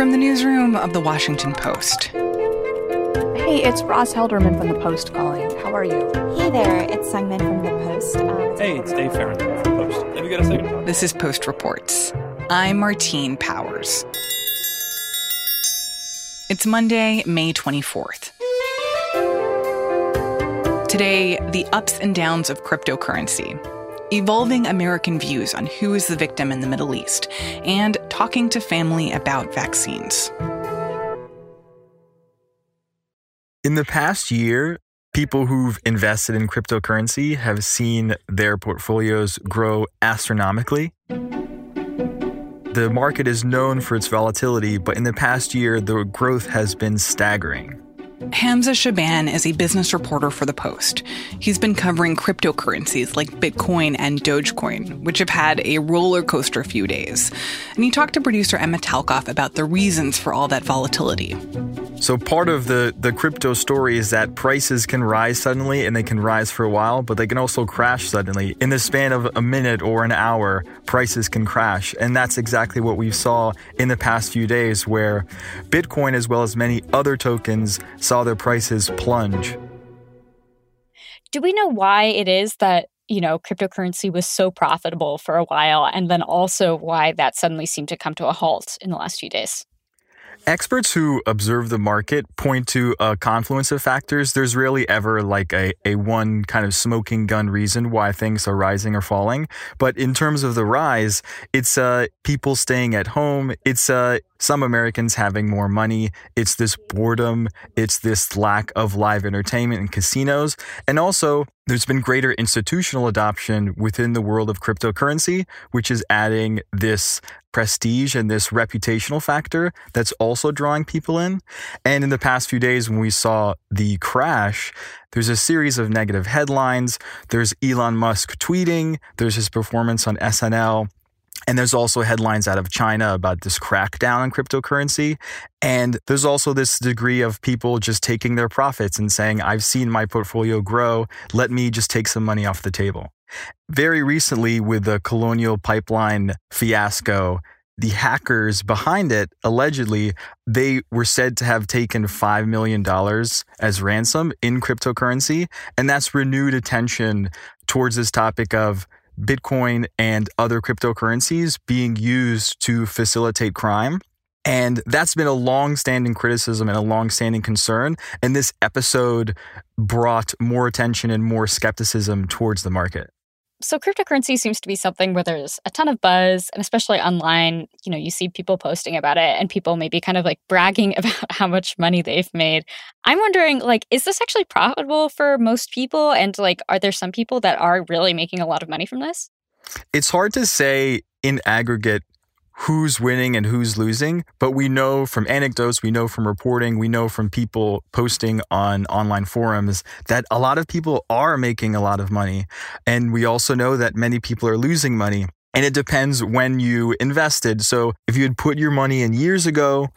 From the newsroom of The Washington Post. Hey, it's Roz Helderman from The Post calling. How are you? Hey there, it's Seung Min from The Post. Um, hey, it's Dave Farron from The Post. Have you got a second? This is Post Reports. I'm Martine Powers. It's Monday, May 24th. Today, the ups and downs of cryptocurrency, evolving American views on who is the victim in the Middle East, and talking to family about vaccines. In the past year, people who've invested in cryptocurrency have seen their portfolios grow astronomically. The market is known for its volatility, but in the past year, the growth has been staggering. Hamza Shaban is a business reporter for The Post. He's been covering cryptocurrencies like Bitcoin and Dogecoin, which have had a roller coaster few days. And he talked to producer Emma Talkoff about the reasons for all that volatility. So part of the the crypto story is that prices can rise suddenly and they can rise for a while, but they can also crash suddenly. In the span of a minute or an hour, prices can crash. And that's exactly what we saw in the past few days where Bitcoin as well as many other tokens saw their prices plunge. Do we know why it is that you know, cryptocurrency was so profitable for a while, and then also why that suddenly seemed to come to a halt in the last few days. Experts who observe the market point to a confluence of factors. There's rarely ever like a, a one kind of smoking gun reason why things are rising or falling. But in terms of the rise, it's uh, people staying at home. It's uh, some Americans having more money. It's this boredom. It's this lack of live entertainment and casinos. And also, there's been greater institutional adoption within the world of cryptocurrency, which is adding this prestige and this reputational factor that's also drawing people in. And in the past few days, when we saw the crash, there's a series of negative headlines. There's Elon Musk tweeting, there's his performance on SNL. And there's also headlines out of China about this crackdown on cryptocurrency. And there's also this degree of people just taking their profits and saying, I've seen my portfolio grow. Let me just take some money off the table. Very recently, with the Colonial Pipeline fiasco, the hackers behind it allegedly they were said to have taken $5 million as ransom in cryptocurrency and that's renewed attention towards this topic of Bitcoin and other cryptocurrencies being used to facilitate crime. And that's been a long-standing criticism and a long-standing concern. And this episode brought more attention and more skepticism towards the market. So cryptocurrency seems to be something where there's a ton of buzz, and especially online, you know, you see people posting about it and people maybe kind of like bragging about how much money they've made. I'm wondering, like, is this actually profitable for most people? And like, are there some people that are really making a lot of money from this? It's hard to say in aggregate who's winning and who's losing, but we know from anecdotes, we know from reporting, we know from people posting on online forums that a lot of people are making a lot of money. And we also know that many people are losing money. And it depends when you invested. So if you had put your money in years ago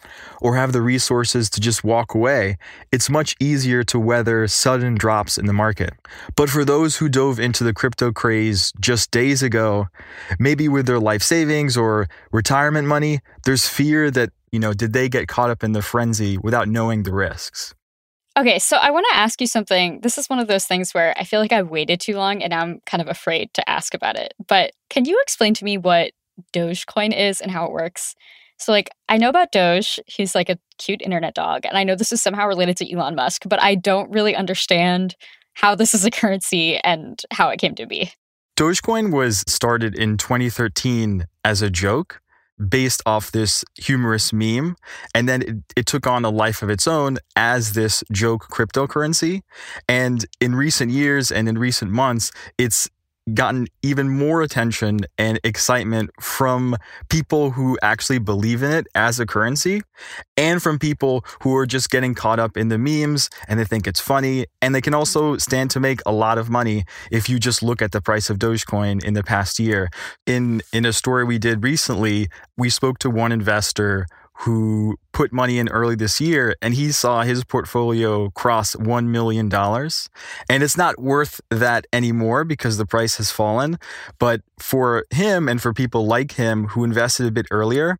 or have the resources to just walk away, it's much easier to weather sudden drops in the market. But for those who dove into the crypto craze just days ago, maybe with their life savings or retirement money, there's fear that, you know, did they get caught up in the frenzy without knowing the risks? Okay, so I want to ask you something. This is one of those things where I feel like I've waited too long and I'm kind of afraid to ask about it. But can you explain to me what Dogecoin is and how it works? So, like, I know about Doge. He's like a cute internet dog. And I know this is somehow related to Elon Musk, but I don't really understand how this is a currency and how it came to be. Dogecoin was started in 2013 as a joke based off this humorous meme. And then it, it, took on a life of its own as this joke cryptocurrency. And in recent years and in recent months, it's gotten even more attention and excitement from people who actually believe in it as a currency and from people who are just getting caught up in the memes and they think it's funny. And they can also stand to make a lot of money if you just look at the price of Dogecoin in the past year. In in a story we did recently we spoke to one investor who put money in early this year and he saw his portfolio cross $1 million. And it's not worth that anymore because the price has fallen. But for him and for people like him who invested a bit earlier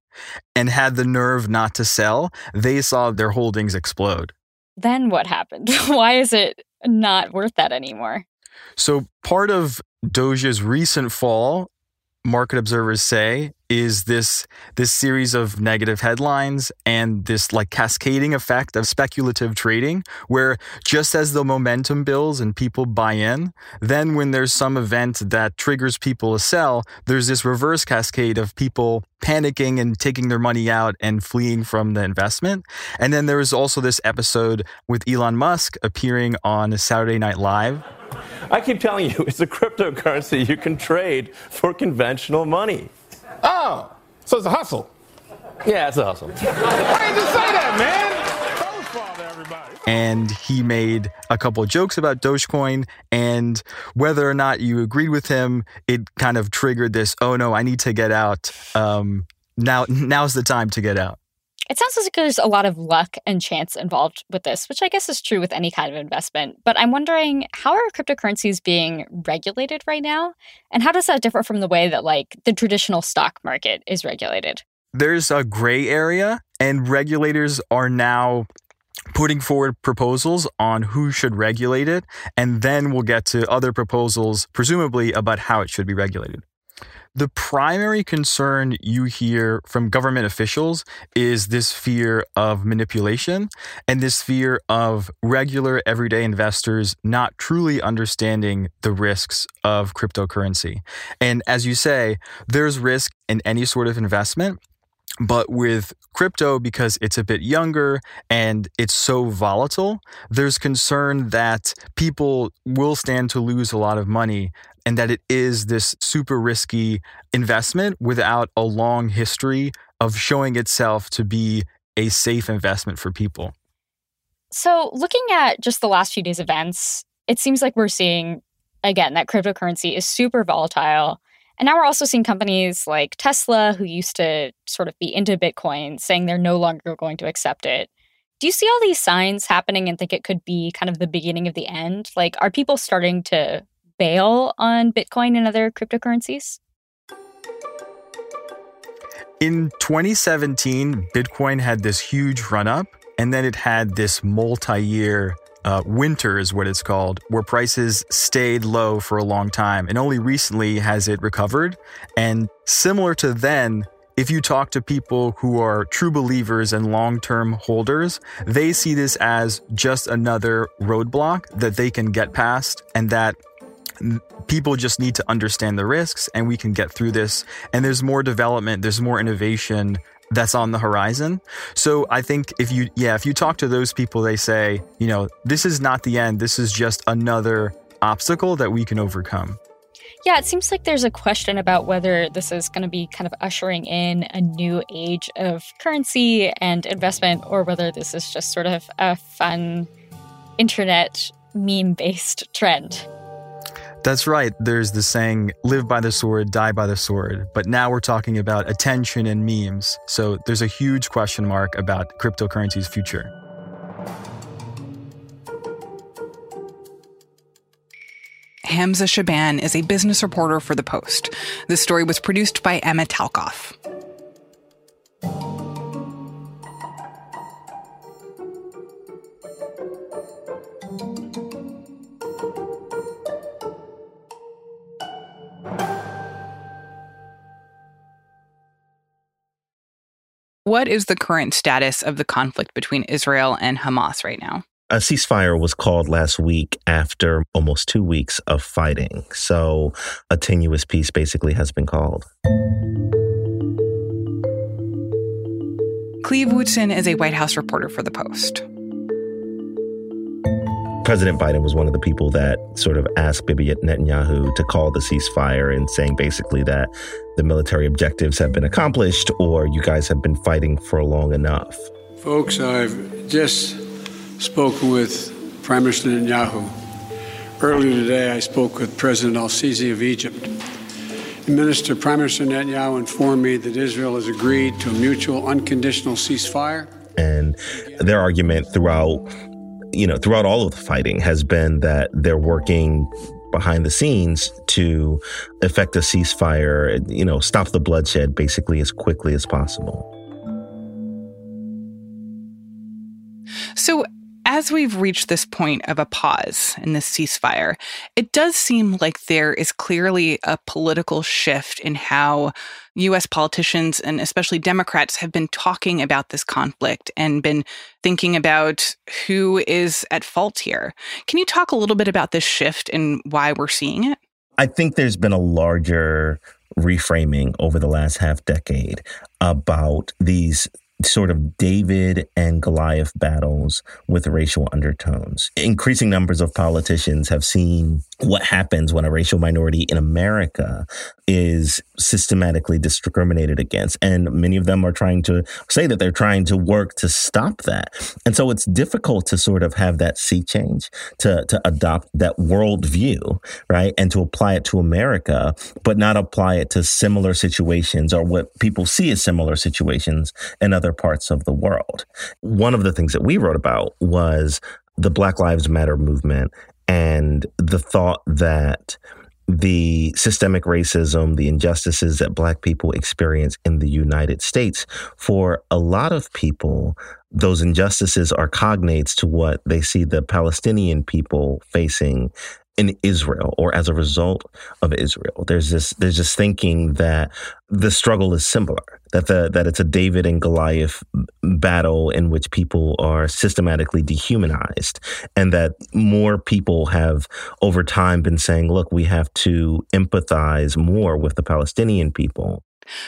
and had the nerve not to sell, they saw their holdings explode. Then what happened? Why is it not worth that anymore? So part of Doge's recent fall market observers say is this this series of negative headlines and this like cascading effect of speculative trading where just as the momentum builds and people buy in then when there's some event that triggers people to sell there's this reverse cascade of people panicking and taking their money out and fleeing from the investment and then there was also this episode with Elon Musk appearing on Saturday Night Live I keep telling you, it's a cryptocurrency you can trade for conventional money. Oh, so it's a hustle. Yeah, it's a hustle. Why did you say that, man? And he made a couple of jokes about Dogecoin, and whether or not you agreed with him, it kind of triggered this. Oh no, I need to get out. Um, now, now's the time to get out. It sounds if there's a lot of luck and chance involved with this, which I guess is true with any kind of investment. But I'm wondering how are cryptocurrencies being regulated right now? And how does that differ from the way that, like, the traditional stock market is regulated? There's a gray area, and regulators are now putting forward proposals on who should regulate it. And then we'll get to other proposals, presumably about how it should be regulated. The primary concern you hear from government officials is this fear of manipulation and this fear of regular everyday investors not truly understanding the risks of cryptocurrency. And as you say, there's risk in any sort of investment. But with crypto, because it's a bit younger and it's so volatile, there's concern that people will stand to lose a lot of money and that it is this super risky investment without a long history of showing itself to be a safe investment for people. So, looking at just the last few days' events, it seems like we're seeing, again, that cryptocurrency is super volatile. And now we're also seeing companies like Tesla, who used to sort of be into Bitcoin, saying they're no longer going to accept it. Do you see all these signs happening and think it could be kind of the beginning of the end? Like, are people starting to bail on Bitcoin and other cryptocurrencies? In 2017, Bitcoin had this huge run up, and then it had this multi year uh, winter, is what it's called, where prices stayed low for a long time. And only recently has it recovered. And similar to then, if you talk to people who are true believers and long term holders, they see this as just another roadblock that they can get past and that people just need to understand the risks and we can get through this. And there's more development, there's more innovation that's on the horizon. So I think if you, yeah, if you talk to those people, they say, you know, this is not the end. This is just another obstacle that we can overcome. Yeah, it seems like there's a question about whether this is going to be kind of ushering in a new age of currency and investment, or whether this is just sort of a fun internet meme based trend. That's right. There's the saying, live by the sword, die by the sword. But now we're talking about attention and memes. So there's a huge question mark about cryptocurrency's future. Hamza Shaban is a business reporter for The Post. The story was produced by Emma Talkoff. What is the current status of the conflict between Israel and Hamas right now? A ceasefire was called last week after almost two weeks of fighting. So a tenuous peace basically has been called. Cleve Wootson is a White House reporter for The Post. President Biden was one of the people that sort of asked Bibi Netanyahu to call the ceasefire and saying basically that the military objectives have been accomplished or you guys have been fighting for long enough. Folks, I've just spoken with Prime Minister Netanyahu. Earlier today, I spoke with President al Sisi of Egypt. Minister Prime Minister Netanyahu informed me that Israel has agreed to a mutual unconditional ceasefire. And their argument throughout, you know, throughout all of the fighting has been that they're working behind the scenes to effect a ceasefire, you know, stop the bloodshed basically as quickly as possible. So, as we've reached this point of a pause in this ceasefire, it does seem like there is clearly a political shift in how US politicians and especially Democrats have been talking about this conflict and been thinking about who is at fault here. Can you talk a little bit about this shift and why we're seeing it? I think there's been a larger reframing over the last half decade about these sort of David and Goliath battles with racial undertones. Increasing numbers of politicians have seen what happens when a racial minority in America is systematically discriminated against. And many of them are trying to say that they're trying to work to stop that. And so it's difficult to sort of have that sea change, to, to adopt that worldview, right? And to apply it to America, but not apply it to similar situations or what people see as similar situations in other parts of the world. One of the things that we wrote about was the Black Lives Matter movement and the thought that the systemic racism, the injustices that Black people experience in the United States, for a lot of people, those injustices are cognates to what they see the Palestinian people facing in Israel or as a result of Israel. There's this there's this thinking that the struggle is similar, that the that it's a David and Goliath battle in which people are systematically dehumanized and that more people have over time been saying, look, we have to empathize more with the Palestinian people.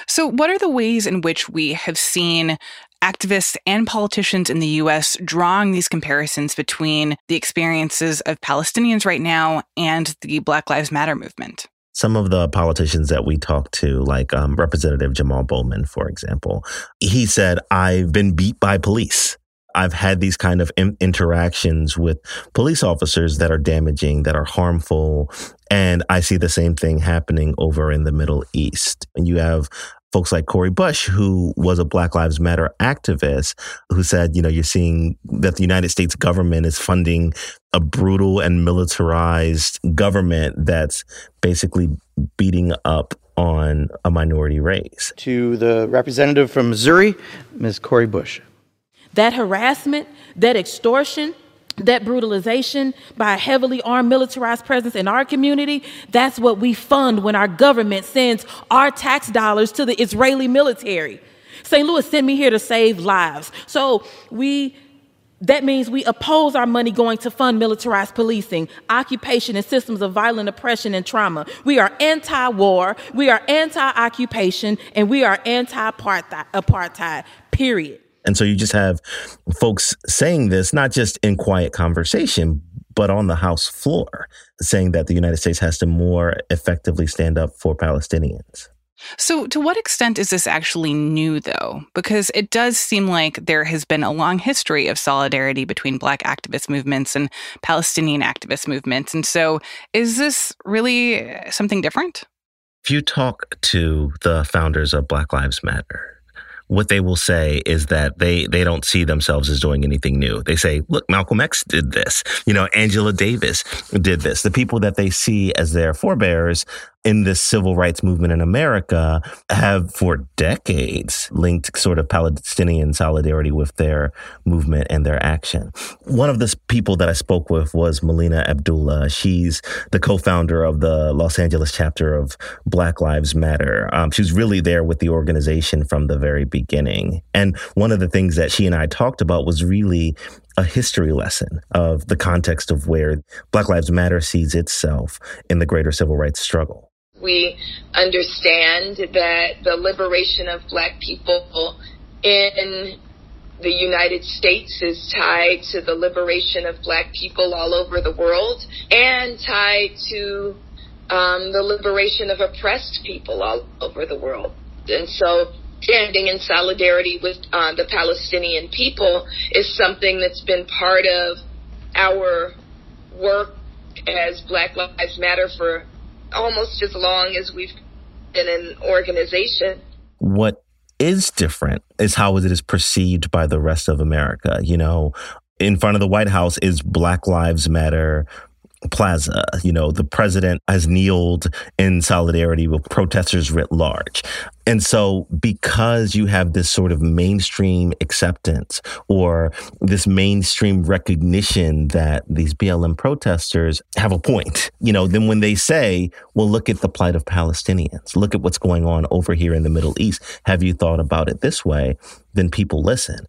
So, what are the ways in which we have seen activists and politicians in the US drawing these comparisons between the experiences of Palestinians right now and the Black Lives Matter movement? Some of the politicians that we talked to, like um, Representative Jamal Bowman, for example, he said, I've been beat by police. I've had these kind of in- interactions with police officers that are damaging, that are harmful. And I see the same thing happening over in the Middle East. And you have folks like Cori Bush, who was a Black Lives Matter activist, who said, you know, you're seeing that the United States government is funding a brutal and militarized government that's basically beating up on a minority race. To the representative from Missouri, Ms. Cori Bush. That harassment, that extortion, that brutalization by a heavily armed militarized presence in our community, that's what we fund when our government sends our tax dollars to the Israeli military. St. Louis sent me here to save lives. So we that means we oppose our money going to fund militarized policing, occupation, and systems of violent oppression and trauma. We are anti war, we are anti occupation, and we are anti apartheid, period. And so you just have folks saying this, not just in quiet conversation, but on the House floor, saying that the United States has to more effectively stand up for Palestinians. So, to what extent is this actually new, though? Because it does seem like there has been a long history of solidarity between Black activist movements and Palestinian activist movements. And so, is this really something different? If you talk to the founders of Black Lives Matter, what they will say is that they they don't see themselves as doing anything new. They say, "Look, Malcolm X did this. You know, Angela Davis did this." The people that they see as their forebears in this civil rights movement in America have for decades linked sort of Palestinian solidarity with their movement and their action. One of the people that I spoke with was Melina Abdullah. She's the co-founder of the Los Angeles chapter of Black Lives Matter. Um, she was really there with the organization from the very beginning. And one of the things that she and I talked about was really a history lesson of the context of where Black Lives Matter sees itself in the greater civil rights struggle. We understand that the liberation of black people in the United States is tied to the liberation of black people all over the world and tied to um, the liberation of oppressed people all over the world. And so standing in solidarity with uh, the Palestinian people is something that's been part of our work as Black Lives Matter for almost as long as we've been an organization. What is different is how it is perceived by the rest of America. You know, in front of the White House is Black Lives Matter plaza. You know, the president has kneeled in solidarity with protesters writ large. And so, because you have this sort of mainstream acceptance or this mainstream recognition that these BLM protesters have a point, you know, then when they say, well, look at the plight of Palestinians, look at what's going on over here in the Middle East, have you thought about it this way? Then people listen.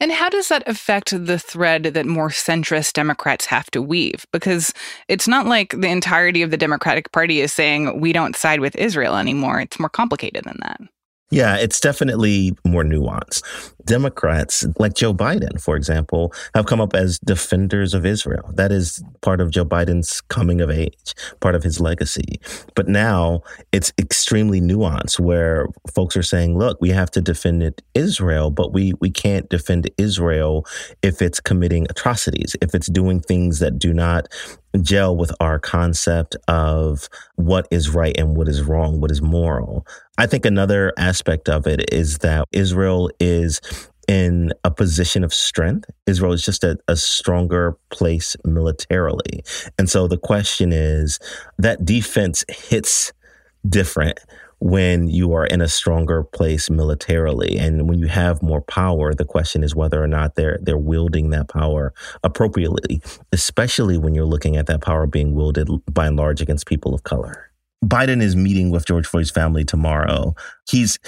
And how does that affect the thread that more centrist Democrats have to weave? Because it's not like the entirety of the Democratic Party is saying we don't side with Israel anymore. It's more complicated than that. Yeah, it's definitely more nuanced. Democrats, like Joe Biden, for example, have come up as defenders of Israel. That is part of Joe Biden's coming of age, part of his legacy. But now it's extremely nuanced where folks are saying, look, we have to defend Israel, but we, we can't defend Israel if it's committing atrocities, if it's doing things that do not gel with our concept of what is right and what is wrong, what is moral. I think another aspect of it is that Israel is in a position of strength. Israel is just a, a, stronger place militarily. And so the question is that defense hits different when you are in a stronger place militarily. And when you have more power the question is whether or not they're they're wielding that power appropriately especially when you're looking at that power being wielded by and large against people of color. Biden is meeting with George Floyd's family tomorrow. He's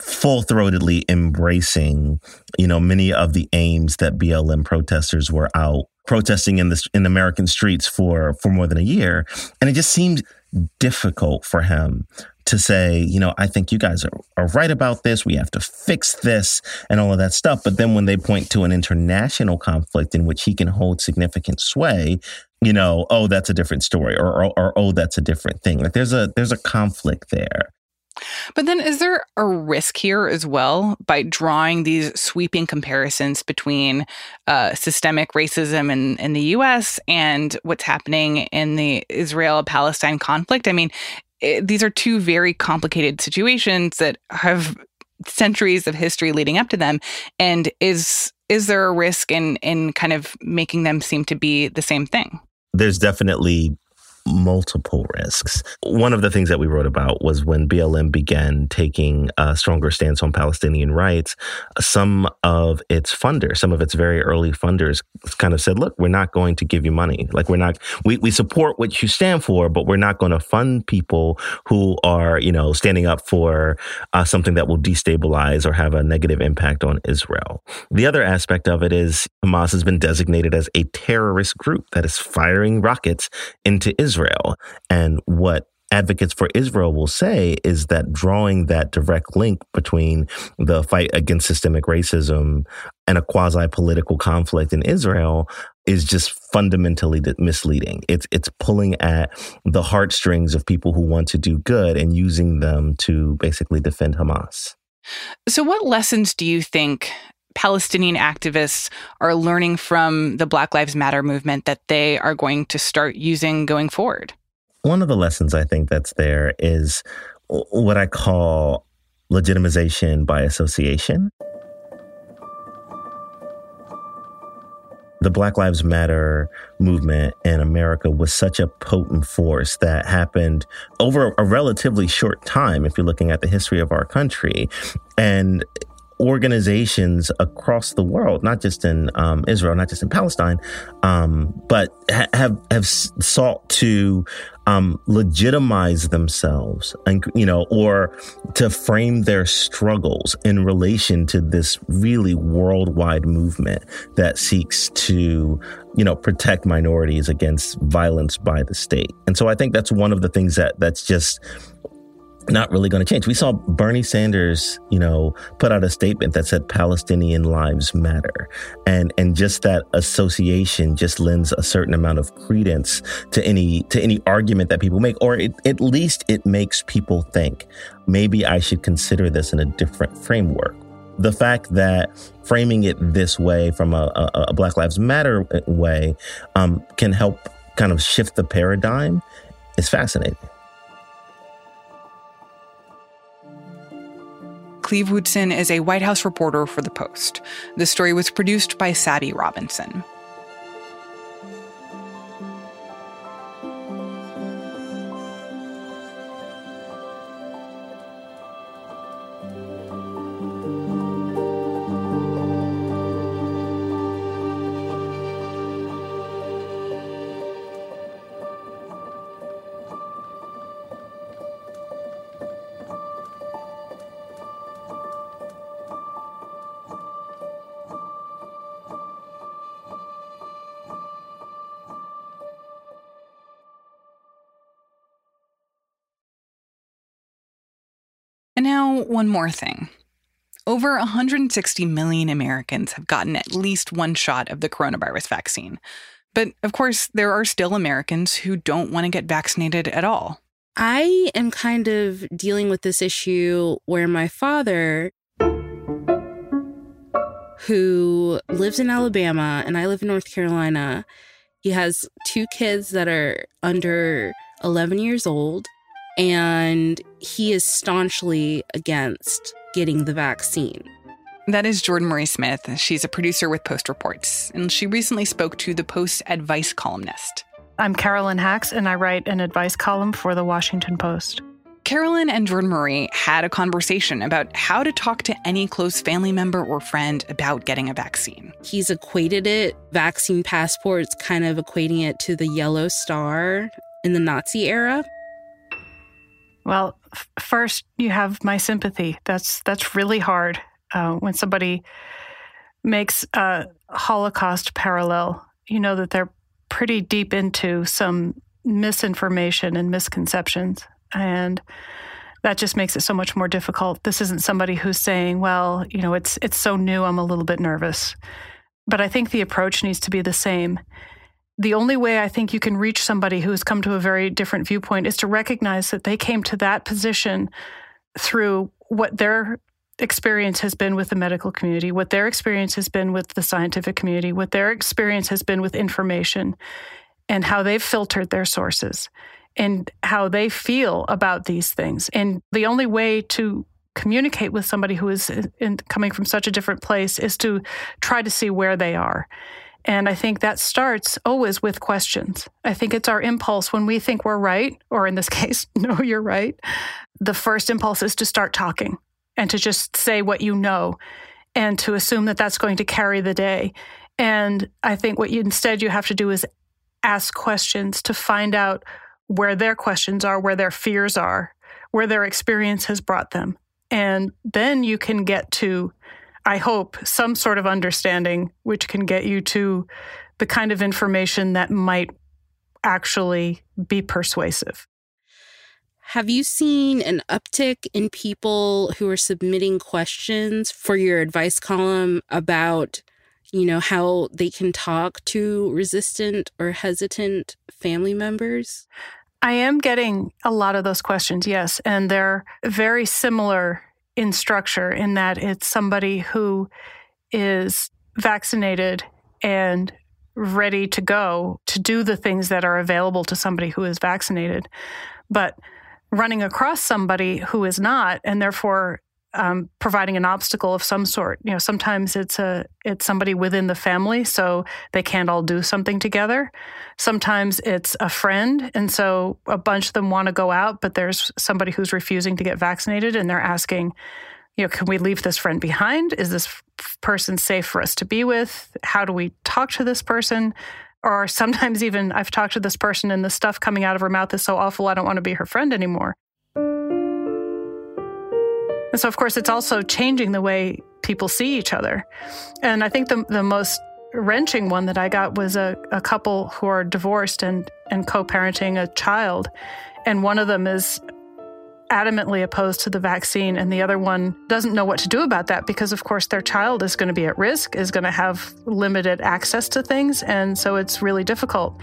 full-throatedly embracing you know many of the aims that BLM protesters were out protesting in the in American streets for for more than a year. And it just seems difficult for him to say, you know, I think you guys are, are right about this. We have to fix this and all of that stuff. But then when they point to an international conflict in which he can hold significant sway, you know, oh, that's a different story, or, or, or oh, that's a different thing. Like there's a there's a conflict there. But then, is there a risk here as well by drawing these sweeping comparisons between uh, systemic racism in, in the US and what's happening in the Israel Palestine conflict? I mean, it, these are two very complicated situations that have centuries of history leading up to them. And is is there a risk in in kind of making them seem to be the same thing? There's definitely multiple risks. One of the things that we wrote about was when BLM began taking a stronger stance on Palestinian rights, some of its funders, some of its very early funders kind of said, look, we're not going to give you money. Like we're not, we, we support what you stand for, but we're not going to fund people who are, you know, standing up for uh, something that will destabilize or have a negative impact on Israel. The other aspect of it is Hamas has been designated as a terrorist group that is firing rockets into Israel. Israel. And what advocates for Israel will say is that drawing that direct link between the fight against systemic racism and a quasi political conflict in Israel is just fundamentally misleading. It's it's pulling at the heartstrings of people who want to do good and using them to basically defend Hamas. So what lessons do you think Palestinian activists are learning from the Black Lives Matter movement that they are going to start using going forward? One of the lessons I think that's there is what I call legitimization by association. The Black Lives Matter movement in America was such a potent force that happened over a relatively short time, if you're looking at the history of our country. And organizations across the world, not just in um, Israel, not just in Palestine, um, but ha- have have sought to um, legitimize themselves, and you know, or to frame their struggles in relation to this really worldwide movement that seeks to, you know, protect minorities against violence by the state. And so, I think that's one of the things that that's just not really going to change. We saw Bernie Sanders, you know, put out a statement that said Palestinian lives matter. And and just that association just lends a certain amount of credence to any to any argument that people make or it, at least it makes people think maybe I should consider this in a different framework. The fact that framing it this way from a, a, a Black Lives Matter way um, can help kind of shift the paradigm is fascinating. Cleve Wootson is a White House reporter for The Post. The story was produced by Sabby Robinson. And now, one more thing. Over 160 million Americans have gotten at least one shot of the coronavirus vaccine. But of course, there are still Americans who don't want to get vaccinated at all. I am kind of dealing with this issue where my father, who lives in Alabama and I live in North Carolina, he has two kids that are under 11 years old and he is staunchly against getting the vaccine. That is Jordan Marie Smith. She's a producer with Post Reports, and she recently spoke to the Post advice columnist. I'm Carolyn Hax, and I write an advice column for the Washington Post. Carolyn and Jordan Marie had a conversation about how to talk to any close family member or friend about getting a vaccine. He's equated it, vaccine passports, kind of equating it to the yellow star in the Nazi era. Well, f- first you have my sympathy. That's that's really hard uh, when somebody makes a Holocaust parallel. You know that they're pretty deep into some misinformation and misconceptions, and that just makes it so much more difficult. This isn't somebody who's saying, "Well, you know, it's it's so new, I'm a little bit nervous." But I think the approach needs to be the same the only way I think you can reach somebody who has come to a very different viewpoint is to recognize that they came to that position through what their experience has been with the medical community, what their experience has been with the scientific community, what their experience has been with information, and how they've filtered their sources and how they feel about these things. And the only way to communicate with somebody who is in, coming from such a different place is to try to see where they are and I think that starts always with questions. I think it's our impulse when we think we're right, or in this case, no, you're right. The first impulse is to start talking and to just say what you know and to assume that that's going to carry the day. And I think what you instead you have to do is ask questions to find out where their questions are, where their fears are, where their experience has brought them. And then you can get to I hope, some sort of understanding which can get you to the kind of information that might actually be persuasive. Have you seen an uptick in people who are submitting questions for your advice column about, you know, how they can talk to resistant or hesitant family members? I am getting a lot of those questions, yes. And they're very similar in structure in that it's somebody who is vaccinated and ready to go to do the things that are available to somebody who is vaccinated, but running across somebody who is not and therefore um, providing an obstacle of some sort. You know, sometimes it's a it's somebody within the family, so they can't all do something together. Sometimes it's a friend, and so a bunch of them want to go out, but there's somebody who's refusing to get vaccinated, and they're asking, you know, can we leave this friend behind? Is this person safe for us to be with? How do we talk to this person? Or sometimes even I've talked to this person and the stuff coming out of her mouth is so awful, I don't want to be her friend anymore. And so, of course, it's also changing the way people see each other. And I think the, the most wrenching one that I got was a, a couple who are divorced and, and co parenting a child. And one of them is adamantly opposed to the vaccine, and the other one doesn't know what to do about that because, of course, their child is going to be at risk, is going to have limited access to things. And so it's really difficult.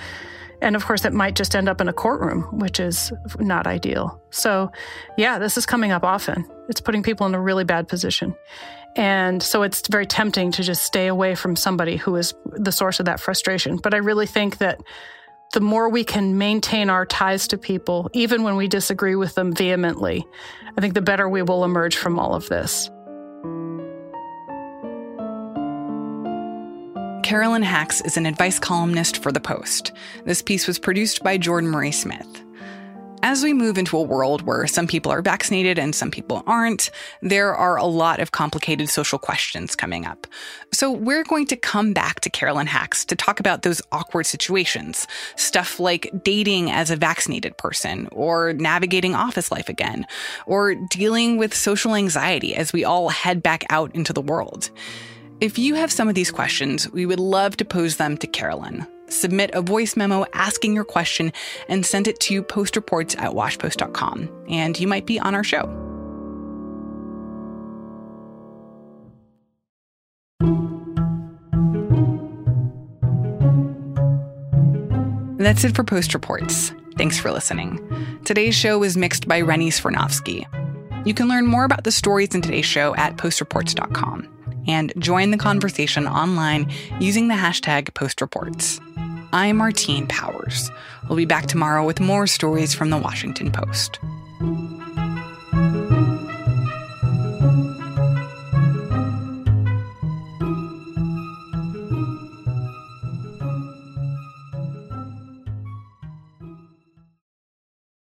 And of course, it might just end up in a courtroom, which is not ideal. So, yeah, this is coming up often. It's putting people in a really bad position. And so it's very tempting to just stay away from somebody who is the source of that frustration. But I really think that the more we can maintain our ties to people, even when we disagree with them vehemently, I think the better we will emerge from all of this. Carolyn Hax is an advice columnist for The Post. This piece was produced by Jordan Marie Smith. As we move into a world where some people are vaccinated and some people aren't, there are a lot of complicated social questions coming up. So we're going to come back to Carolyn Hax to talk about those awkward situations. Stuff like dating as a vaccinated person, or navigating office life again, or dealing with social anxiety as we all head back out into the world. If you have some of these questions, we would love to pose them to Carolyn. Submit a voice memo asking your question and send it to postreports at washpost.com, and you might be on our show. That's it for Post Reports. Thanks for listening. Today's show was mixed by Rennie Svirnovskiy. You can learn more about the stories in today's show at postreports.com and join the conversation online using the hashtag postreports. I'm Martine Powers. We'll be back tomorrow with more stories from the Washington Post.